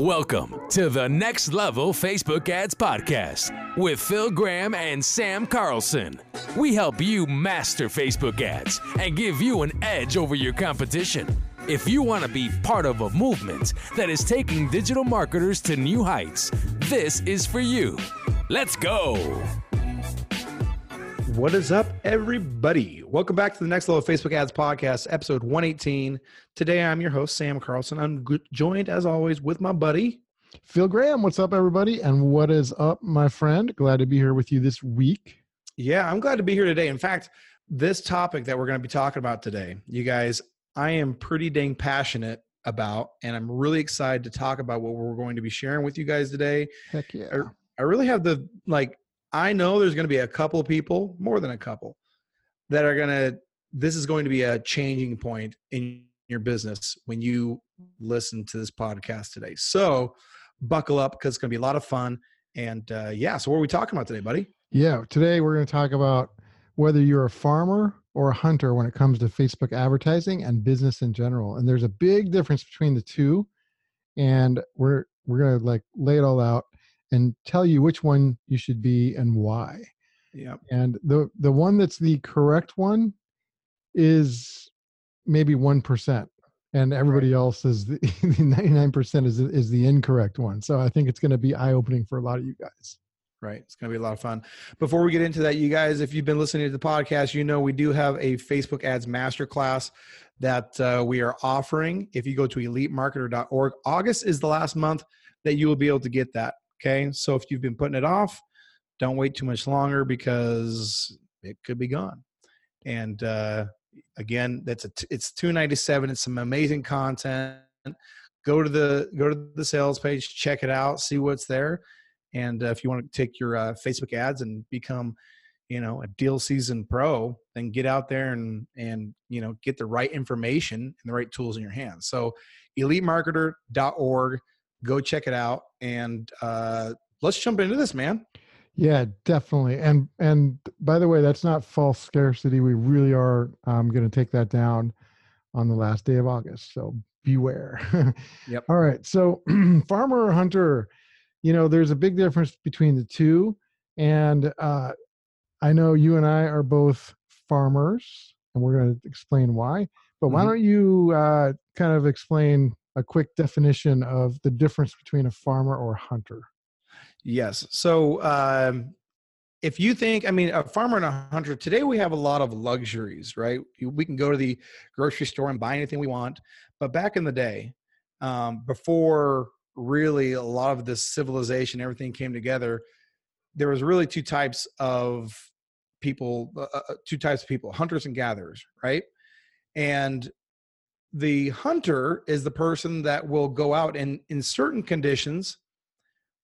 Welcome to the Next Level Facebook Ads Podcast with Phil Graham and Sam Carlson. We help you master Facebook ads and give you an edge over your competition. If you want to be part of a movement that is taking digital marketers to new heights, this is for you. Let's go. What is up, everybody? Welcome back to the Next Level Facebook Ads Podcast, episode 118. Today, I'm your host, Sam Carlson. I'm joined, as always, with my buddy, Phil Graham. What's up, everybody? And what is up, my friend? Glad to be here with you this week. Yeah, I'm glad to be here today. In fact, this topic that we're going to be talking about today, you guys, I am pretty dang passionate about, and I'm really excited to talk about what we're going to be sharing with you guys today. Heck yeah. I, I really have the like I know there's going to be a couple people, more than a couple, that are going to, this is going to be a changing point in your business when you listen to this podcast today. So buckle up because it's going to be a lot of fun. And uh, yeah, so what are we talking about today, buddy? Yeah, today we're going to talk about whether you're a farmer or a hunter when it comes to Facebook advertising and business in general. And there's a big difference between the two. And we're, we're going to like lay it all out and tell you which one you should be and why. Yeah. And the the one that's the correct one is maybe 1% and everybody right. else is the, 99% is is the incorrect one. So I think it's going to be eye opening for a lot of you guys. Right. It's going to be a lot of fun. Before we get into that, you guys, if you've been listening to the podcast, you know we do have a Facebook ads masterclass that uh, we are offering. If you go to elitemarketer.org, August is the last month that you will be able to get that. Okay. So if you've been putting it off, don't wait too much longer because it could be gone. And uh, again, that's a t- it's 297. It's some amazing content. Go to the go to the sales page, check it out, see what's there. And uh, if you want to take your uh, Facebook ads and become, you know, a deal season pro, then get out there and and you know get the right information and the right tools in your hands. So, elitemarketer.org go check it out and uh, let's jump into this man. Yeah definitely and and by the way that's not false scarcity we really are um, going to take that down on the last day of august so beware. Yep. All right so farmer or hunter you know there's a big difference between the two and uh, i know you and i are both farmers and we're going to explain why but why mm-hmm. don't you uh, kind of explain a quick definition of the difference between a farmer or a hunter? Yes. So, um, if you think, I mean, a farmer and a hunter, today we have a lot of luxuries, right? We can go to the grocery store and buy anything we want. But back in the day, um, before really a lot of this civilization, everything came together, there was really two types of people, uh, uh two types of people, hunters and gatherers, right? And the hunter is the person that will go out and in certain conditions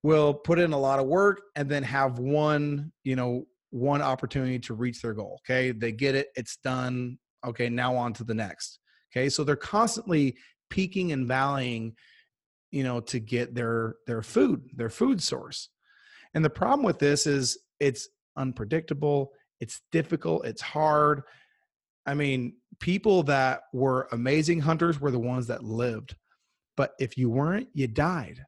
will put in a lot of work and then have one you know one opportunity to reach their goal okay? They get it it's done okay now on to the next okay? So they're constantly peaking and valleying you know to get their their food their food source. And the problem with this is it's unpredictable it's difficult it's hard I mean, people that were amazing hunters were the ones that lived. But if you weren't, you died.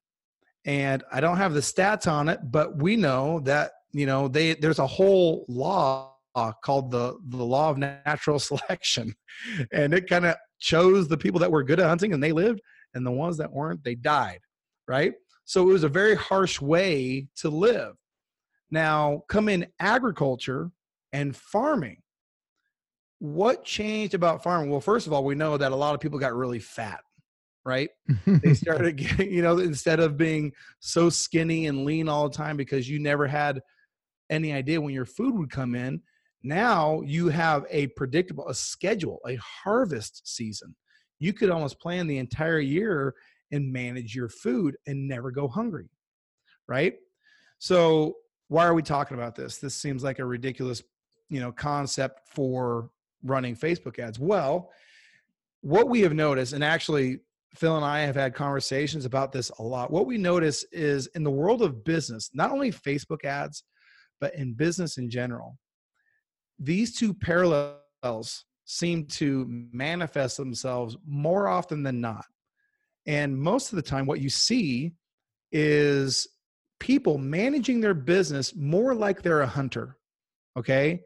And I don't have the stats on it, but we know that, you know, they there's a whole law called the the law of natural selection. And it kind of chose the people that were good at hunting and they lived and the ones that weren't, they died, right? So it was a very harsh way to live. Now, come in agriculture and farming what changed about farming? Well, first of all, we know that a lot of people got really fat, right? they started getting, you know, instead of being so skinny and lean all the time because you never had any idea when your food would come in. Now you have a predictable, a schedule, a harvest season. You could almost plan the entire year and manage your food and never go hungry, right? So why are we talking about this? This seems like a ridiculous, you know, concept for running Facebook ads? Well, what we have noticed, and actually Phil and I have had conversations about this a lot. What we notice is in the world of business, not only Facebook ads, but in business in general, these two parallels seem to manifest themselves more often than not. And most of the time, what you see is people managing their business more like they're a hunter. Okay.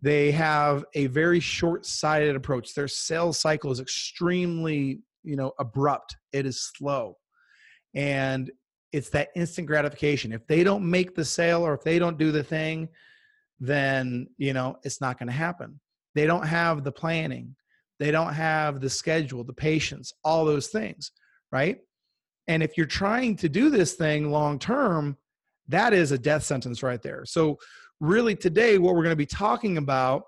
They have a very short sighted approach. Their sales cycle is extremely, you know, abrupt, it is slow. And it's that instant gratification. If they don't make the sale or if they don't do the thing, then, you know, it's not going to happen. They don't have the planning, they don't have the schedule, the patience, all those things, right? And if you're trying to do this thing long term, that is a death sentence right there. So, really, today, what we're going to be talking about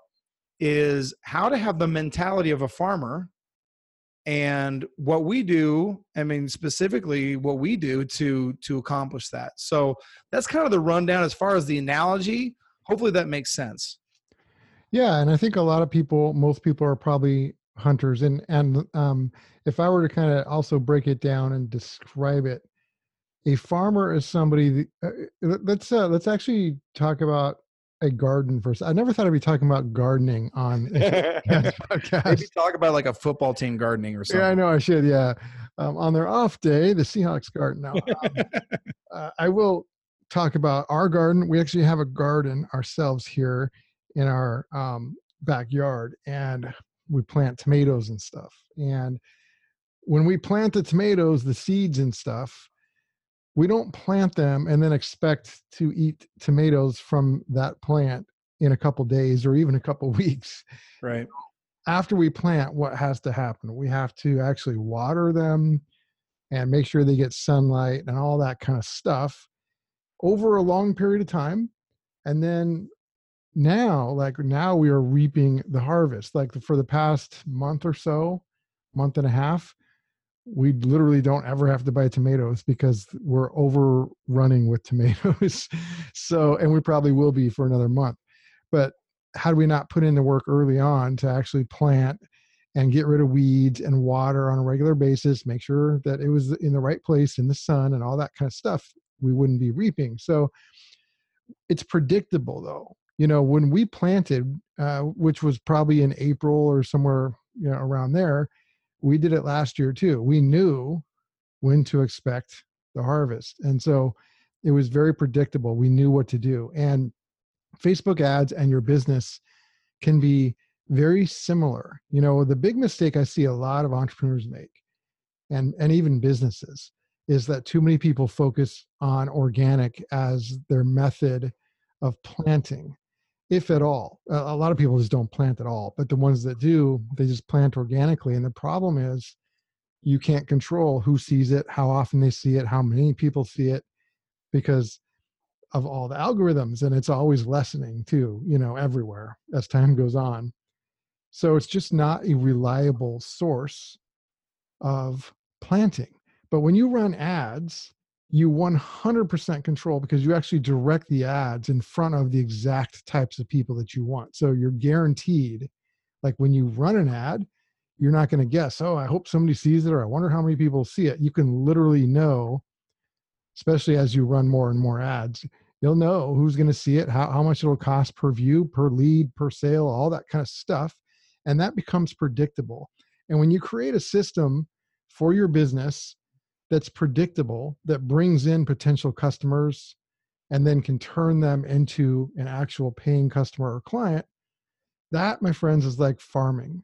is how to have the mentality of a farmer and what we do i mean specifically what we do to to accomplish that. So that's kind of the rundown as far as the analogy. Hopefully that makes sense. Yeah and i think a lot of people most people are probably hunters and and um if i were to kind of also break it down and describe it a farmer is somebody uh, let's uh, let's actually talk about a garden first. I never thought I'd be talking about gardening on podcast. Maybe talk about like a football team gardening or something. Yeah, I know I should. Yeah, um, on their off day, the Seahawks garden. Now, um, uh, I will talk about our garden. We actually have a garden ourselves here in our um, backyard, and we plant tomatoes and stuff. And when we plant the tomatoes, the seeds and stuff, we don't plant them and then expect to eat tomatoes from that plant in a couple days or even a couple weeks. Right. After we plant, what has to happen? We have to actually water them and make sure they get sunlight and all that kind of stuff over a long period of time. And then now, like now, we are reaping the harvest. Like for the past month or so, month and a half, we literally don't ever have to buy tomatoes because we're overrunning with tomatoes. so, and we probably will be for another month. But how do we not put in the work early on to actually plant and get rid of weeds and water on a regular basis, make sure that it was in the right place in the sun and all that kind of stuff? We wouldn't be reaping. So, it's predictable though. You know, when we planted, uh, which was probably in April or somewhere you know around there, we did it last year too. We knew when to expect the harvest. And so it was very predictable. We knew what to do. And Facebook ads and your business can be very similar. You know, the big mistake I see a lot of entrepreneurs make and and even businesses is that too many people focus on organic as their method of planting if at all. A lot of people just don't plant at all, but the ones that do, they just plant organically. And the problem is you can't control who sees it, how often they see it, how many people see it, because of all the algorithms. And it's always lessening too, you know, everywhere as time goes on. So it's just not a reliable source of planting. But when you run ads, you 100% control because you actually direct the ads in front of the exact types of people that you want. So you're guaranteed, like when you run an ad, you're not going to guess, oh, I hope somebody sees it or I wonder how many people see it. You can literally know, especially as you run more and more ads, you'll know who's going to see it, how, how much it'll cost per view, per lead, per sale, all that kind of stuff. And that becomes predictable. And when you create a system for your business that's predictable that brings in potential customers and then can turn them into an actual paying customer or client that my friends is like farming.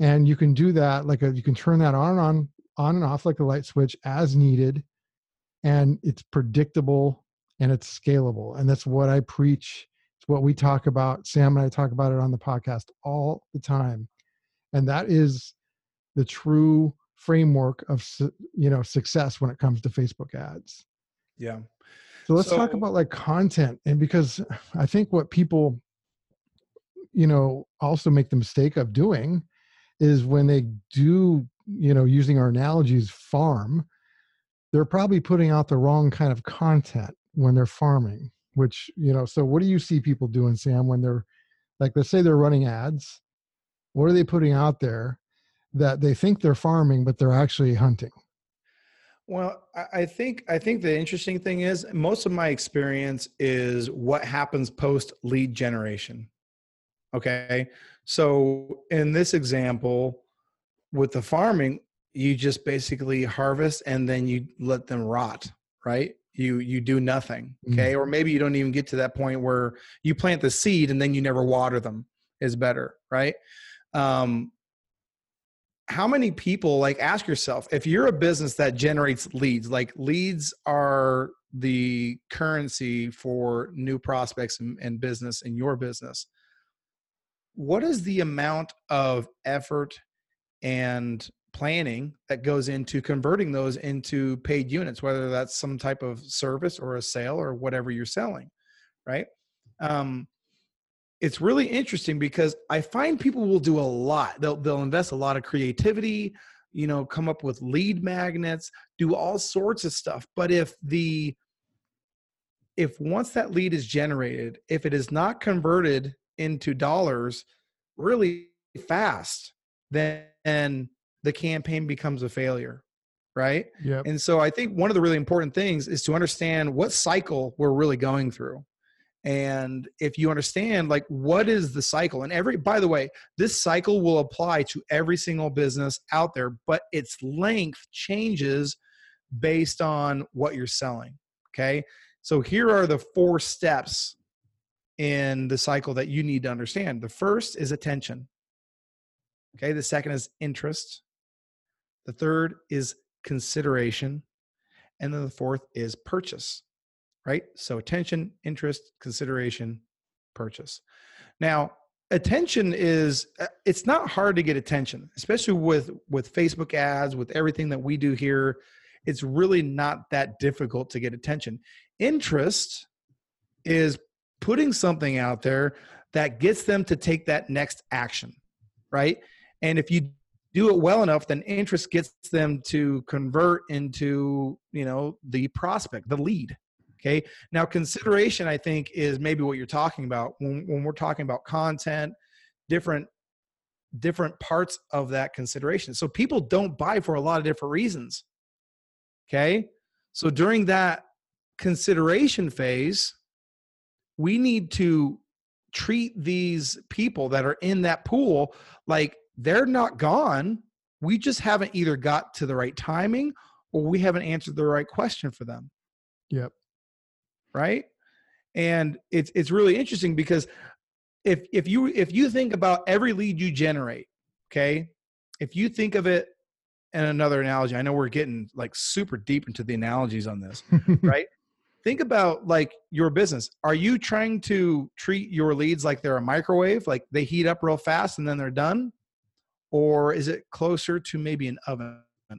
And you can do that like a, you can turn that on and on on and off like a light switch as needed and it's predictable and it's scalable. And that's what i preach. It's what we talk about. Sam and i talk about it on the podcast all the time. And that is the true framework of you know success when it comes to facebook ads. Yeah. So let's so, talk about like content and because i think what people you know also make the mistake of doing is when they do you know using our analogies farm they're probably putting out the wrong kind of content when they're farming which you know so what do you see people doing sam when they're like let's say they're running ads what are they putting out there that they think they're farming, but they're actually hunting? Well, I think I think the interesting thing is most of my experience is what happens post lead generation. Okay. So in this example with the farming, you just basically harvest and then you let them rot, right? You you do nothing, okay? Mm-hmm. Or maybe you don't even get to that point where you plant the seed and then you never water them is better, right? Um, how many people like ask yourself if you're a business that generates leads like leads are the currency for new prospects and, business in your business what is the amount of effort and planning that goes into converting those into paid units whether that's some type of service or a sale or whatever you're selling right? Um, it's really interesting because i find people will do a lot. They'll, they'll invest a lot of creativity you know come up with lead magnets do all sorts of stuff. But if the if once that lead is generated if it is not converted into dollars really fast then the campaign becomes a failure right? Yeah and so i think one of the really important things is to understand what cycle we're really going through and if you understand like what is the cycle? And every by the way this cycle will apply to every single business out there but its length changes based on what you're selling okay? So here are the four steps in the cycle that you need to understand. The first is attention okay? The second is interest. The third is consideration. And then the fourth is purchase right? So attention, interest, consideration, purchase. Now, attention is uh, it's not hard to get attention, especially with with Facebook ads, with everything that we do here. It's really not that difficult to get attention. Interest is putting something out there that gets them to take that next action, right? And if you do it well enough, then interest gets them to convert into, you know, the prospect, the lead, Okay. Now, consideration, I think, is maybe what you're talking about when, when we're talking about content, different different parts of that consideration. So people don't buy for a lot of different reasons. Okay. So during that consideration phase, we need to treat these people that are in that pool like they're not gone. We just haven't either got to the right timing or we haven't answered the right question for them. Yep right? And it's it's really interesting because if if you if you think about every lead you generate, okay, if you think of it in another analogy, I know we're getting like super deep into the analogies on this, right? Think about like your business. Are you trying to treat your leads like they're a microwave, like they heat up real fast and then they're done? Or is it closer to maybe an oven? It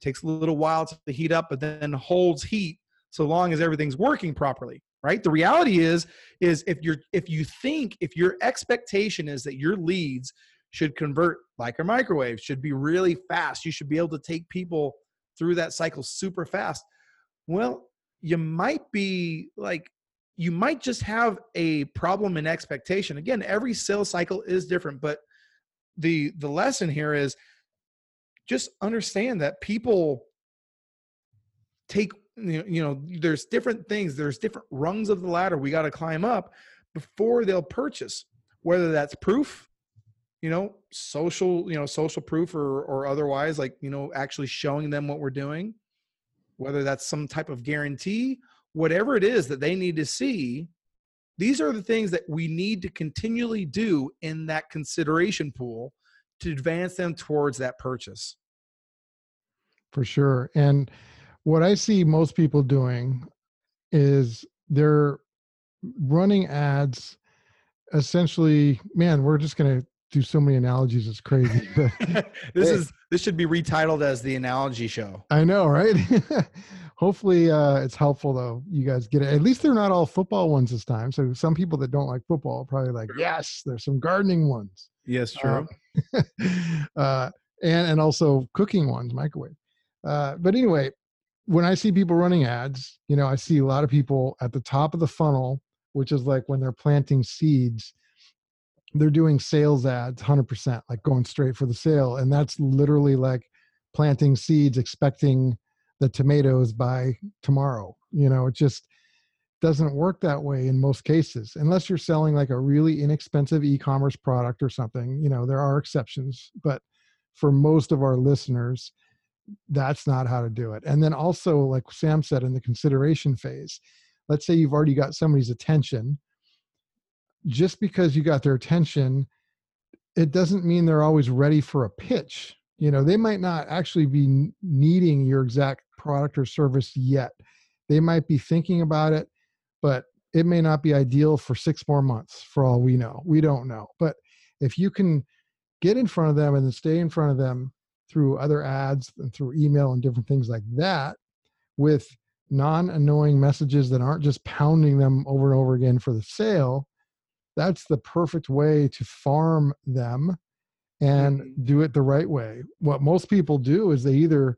takes a little while to heat up, but then holds heat so long as everything's working properly right? The reality is is if you're if you think if your expectation is that your leads should convert like a microwave should be really fast you should be able to take people through that cycle super fast well you might be like you might just have a problem in expectation. Again every sales cycle is different but the the lesson here is just understand that people take you know there's different things there's different rungs of the ladder we got to climb up before they'll purchase whether that's proof you know social you know social proof or or otherwise like you know actually showing them what we're doing whether that's some type of guarantee whatever it is that they need to see these are the things that we need to continually do in that consideration pool to advance them towards that purchase. For sure and what I see most people doing is they're running ads essentially man we're just going to do so many analogies it's crazy this is this should be retitled as the analogy show. I know right? Hopefully uh it's helpful though you guys get it. At least they're not all football ones this time so some people that don't like football probably like yes there's some gardening ones. Yes true. um, uh and and also cooking ones microwave. Uh but anyway when I see people running ads, you know, I see a lot of people at the top of the funnel, which is like when they're planting seeds, they're doing sales ads 100%, like going straight for the sale. And that's literally like planting seeds, expecting the tomatoes by tomorrow. You know, it just doesn't work that way in most cases, unless you're selling like a really inexpensive e commerce product or something. You know, there are exceptions, but for most of our listeners, that's not how to do it. And then also, like Sam said, in the consideration phase, let's say you've already got somebody's attention. Just because you got their attention, it doesn't mean they're always ready for a pitch. You know, they might not actually be needing your exact product or service yet. They might be thinking about it, but it may not be ideal for six more months for all we know. We don't know. But if you can get in front of them and then stay in front of them through other ads and through email and different things like that with non-annoying messages that aren't just pounding them over and over again for the sale that's the perfect way to farm them and mm-hmm. do it the right way what most people do is they either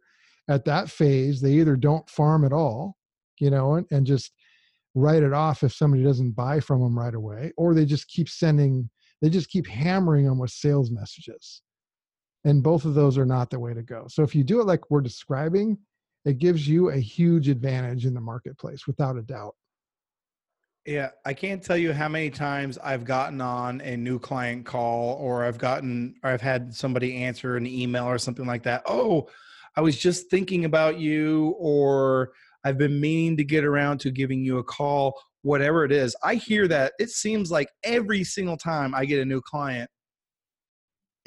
at that phase they either don't farm at all you know and, and just write it off if somebody doesn't buy from them right away or they just keep sending they just keep hammering them with sales messages and both of those are not the way to go. So if you do it like we're describing it gives you a huge advantage in the marketplace without a doubt. Yeah i can't tell you how many times i've gotten on a new client call or i've gotten or i've had somebody answer an email or something like that. Oh i was just thinking about you or i've been meaning to get around to giving you a call whatever it is. I hear that. It seems like every single time i get a new client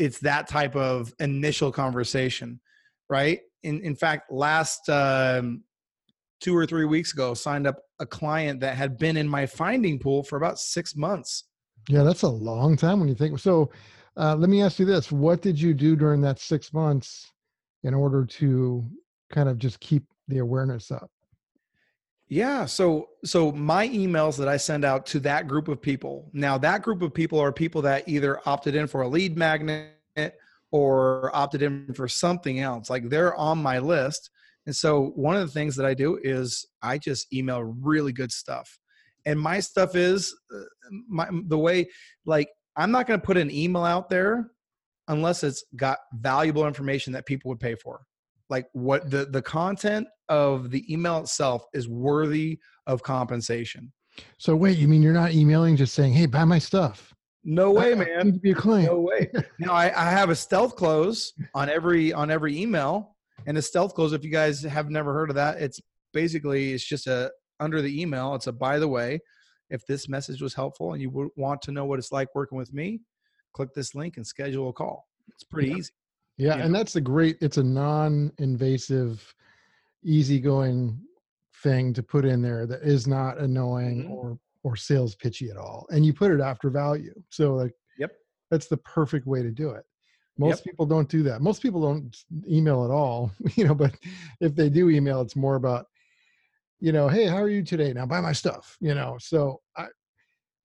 it's that type of initial conversation, right? In in fact, last um, two or three weeks ago, signed up a client that had been in my finding pool for about six months. Yeah, that's a long time when you think. So, uh, let me ask you this: What did you do during that six months in order to kind of just keep the awareness up? Yeah, so so my emails that I send out to that group of people. Now that group of people are people that either opted in for a lead magnet or opted in for something else. Like they're on my list. And so one of the things that I do is I just email really good stuff. And my stuff is uh, my the way like I'm not going to put an email out there unless it's got valuable information that people would pay for like what the the content of the email itself is worthy of compensation. So wait you mean you're not emailing just saying hey buy my stuff. No way man. need to be a client. No way. Now I, I have a stealth close on every on every email and a stealth close if you guys have never heard of that it's basically it's just a under the email it's a by the way if this message was helpful and you want to know what it's like working with me click this link and schedule a call. It's pretty yeah. easy yeah, and that's a great. It's a non-invasive, easygoing thing to put in there that is not annoying mm-hmm. or or sales pitchy at all. And you put it after value. So like, yep, that's the perfect way to do it. Most yep. people don't do that. Most people don't email at all, you know. But if they do email, it's more about, you know, hey, how are you today? Now buy my stuff, you know. So I,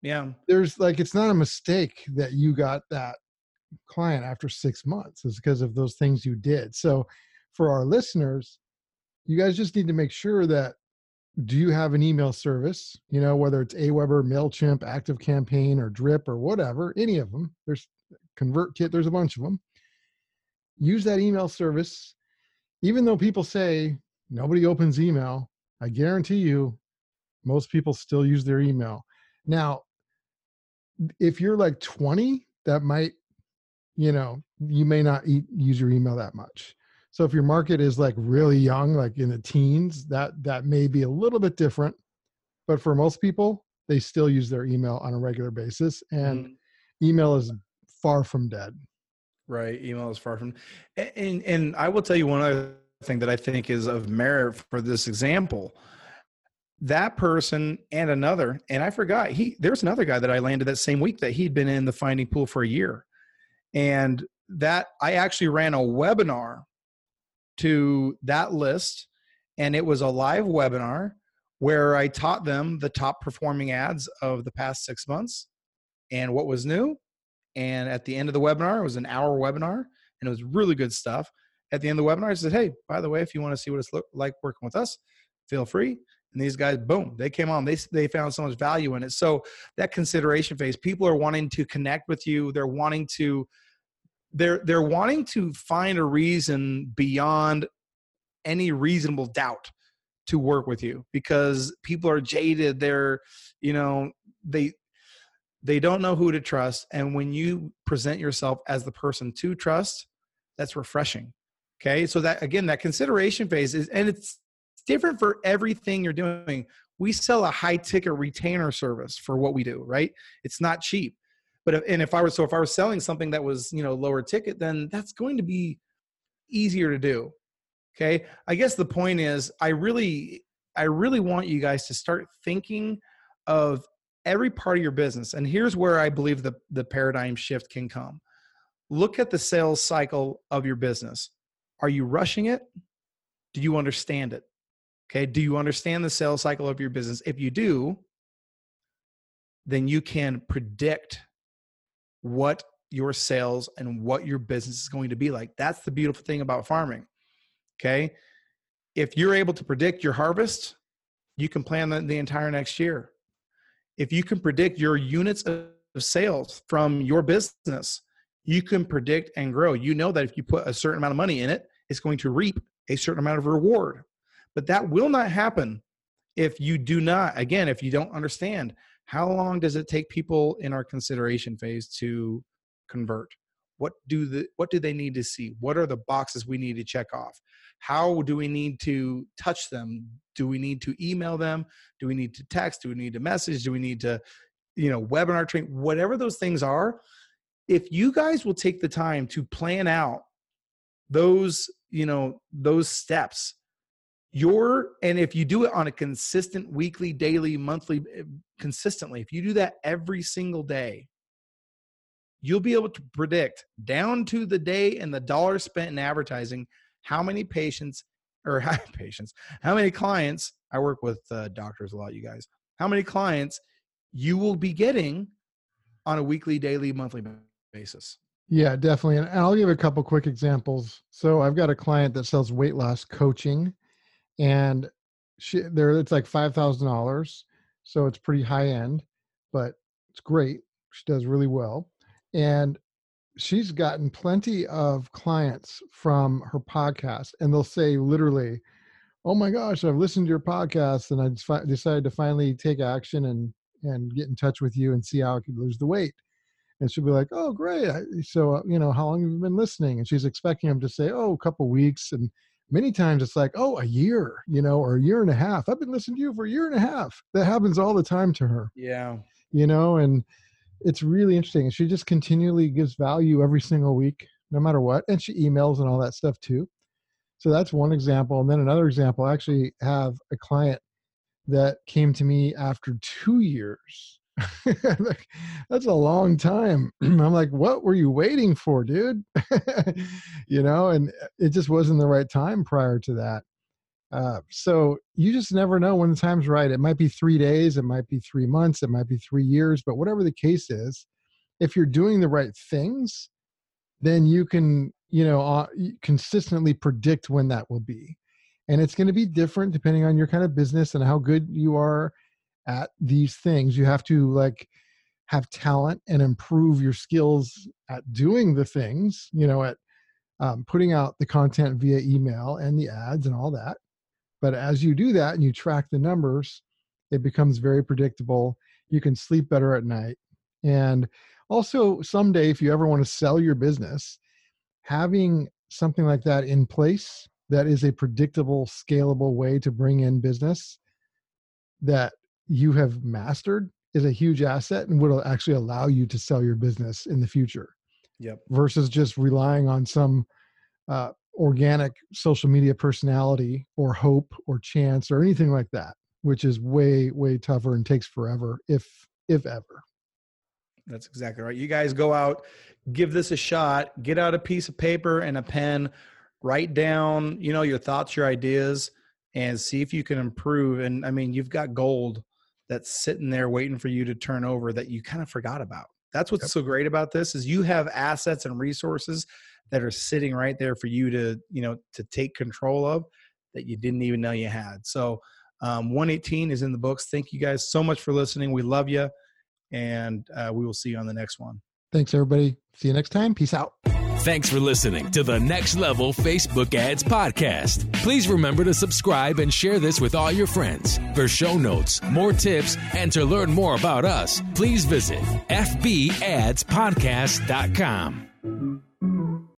yeah, there's like it's not a mistake that you got that client after six months is because of those things you did. So for our listeners, you guys just need to make sure that do you have an email service, you know, whether it's Aweber, MailChimp, Active Campaign, or Drip or whatever, any of them. There's ConvertKit, there's a bunch of them. Use that email service. Even though people say nobody opens email, I guarantee you most people still use their email. Now, if you're like 20, that might you know you may not use your email that much so if your market is like really young like in the teens that that may be a little bit different but for most people they still use their email on a regular basis and mm-hmm. email is far from dead. Right email is far from and and i will tell you one other thing that i think is of merit for this example. That person and another and i forgot he there's another guy that i landed that same week that he'd been in the finding pool for a year. And that I actually ran a webinar to that list, and it was a live webinar where I taught them the top performing ads of the past six months and what was new. And at the end of the webinar, it was an hour webinar and it was really good stuff. At the end of the webinar, I said, Hey, by the way, if you want to see what it's like working with us, feel free. And these guys, boom, they came on. They they found so much value in it. So that consideration phase, people are wanting to connect with you. They're wanting to they're they're wanting to find a reason beyond any reasonable doubt to work with you because people are jaded they're you know they they don't know who to trust and when you present yourself as the person to trust that's refreshing Okay. So that again, that consideration phase is, and it's different for everything you're doing. We sell a high ticket retainer service for what we do, right? It's not cheap. But if, and if I was so if I was selling something that was you know lower ticket, then that's going to be easier to do. Okay. I guess the point is I really I really want you guys to start thinking of every part of your business. And here's where I believe the, the paradigm shift can come. Look at the sales cycle of your business. Are you rushing it? Do you understand it? Okay. Do you understand the sales cycle of your business? If you do, then you can predict what your sales and what your business is going to be like. That's the beautiful thing about farming. Okay. If you're able to predict your harvest, you can plan the, the entire next year. If you can predict your units of sales from your business, you can predict and grow. You know that if you put a certain amount of money in it, it's going to reap a certain amount of reward. But that will not happen if you do not, again, if you don't understand how long does it take people in our consideration phase to convert? What do the what do they need to see? What are the boxes we need to check off? How do we need to touch them? Do we need to email them? Do we need to text? Do we need to message? Do we need to, you know, webinar train? Whatever those things are, if you guys will take the time to plan out those, you know, those steps, your and if you do it on a consistent weekly, daily, monthly, eh, consistently, if you do that every single day, you'll be able to predict down to the day and the dollar spent in advertising how many patients or how patients, how many clients, I work with uh, doctors a lot, you guys, how many clients you will be getting on a weekly, daily, monthly basis. Yeah, definitely. And I'll give a couple quick examples. So I've got a client that sells weight loss coaching and she there it's like five thousand dollars. So it's pretty high end, but it's great. She does really well. And she's gotten plenty of clients from her podcast and they'll say literally oh my gosh i've listened to your podcast and i decided to finally take action and and get in touch with you and see how i could lose the weight and she'll be like oh great so uh, you know how long have you been listening and she's expecting him to say oh a couple weeks and many times it's like oh a year you know or a year and a half i've been listening to you for a year and a half that happens all the time to her yeah you know and it's really interesting. She just continually gives value every single week, no matter what. And she emails and all that stuff too. So that's one example. And then another example, I actually have a client that came to me after two years. that's a long time. I'm like, what were you waiting for, dude? you know, and it just wasn't the right time prior to that. Uh, so you just never know when the time's right. It might be three days, it might be three months, it might be three years, but whatever the case is, if you're doing the right things, then you can, you know, uh, consistently predict when that will be. And it's going to be different depending on your kind of business and how good you are at these things. You have to like have talent and improve your skills at doing the things, you know, at um, putting out the content via email and the ads and all that but as you do that and you track the numbers, it becomes very predictable. You can sleep better at night. And also, someday, if you ever want to sell your business, having something like that in place that is a predictable, scalable way to bring in business that you have mastered is a huge asset and will actually allow you to sell your business in the future. Yep. Versus just relying on some uh, organic social media personality or hope or chance or anything like that which is way way tougher and takes forever if if ever that's exactly right you guys go out give this a shot get out a piece of paper and a pen write down you know your thoughts your ideas and see if you can improve and i mean you've got gold that's sitting there waiting for you to turn over that you kind of forgot about. That's what's yep. so great about this is you have assets and resources that are sitting right there for you to you know to take control of that you didn't even know you had. So um, 118 is in the books. Thank you guys so much for listening. We love you and uh, we will see you on the next one. Thanks everybody. See you next time. Peace out Thanks for listening to the Next Level Facebook Ads Podcast. Please remember to subscribe and share this with all your friends. For show notes, more tips, and to learn more about us, please visit fbadspodcast.com.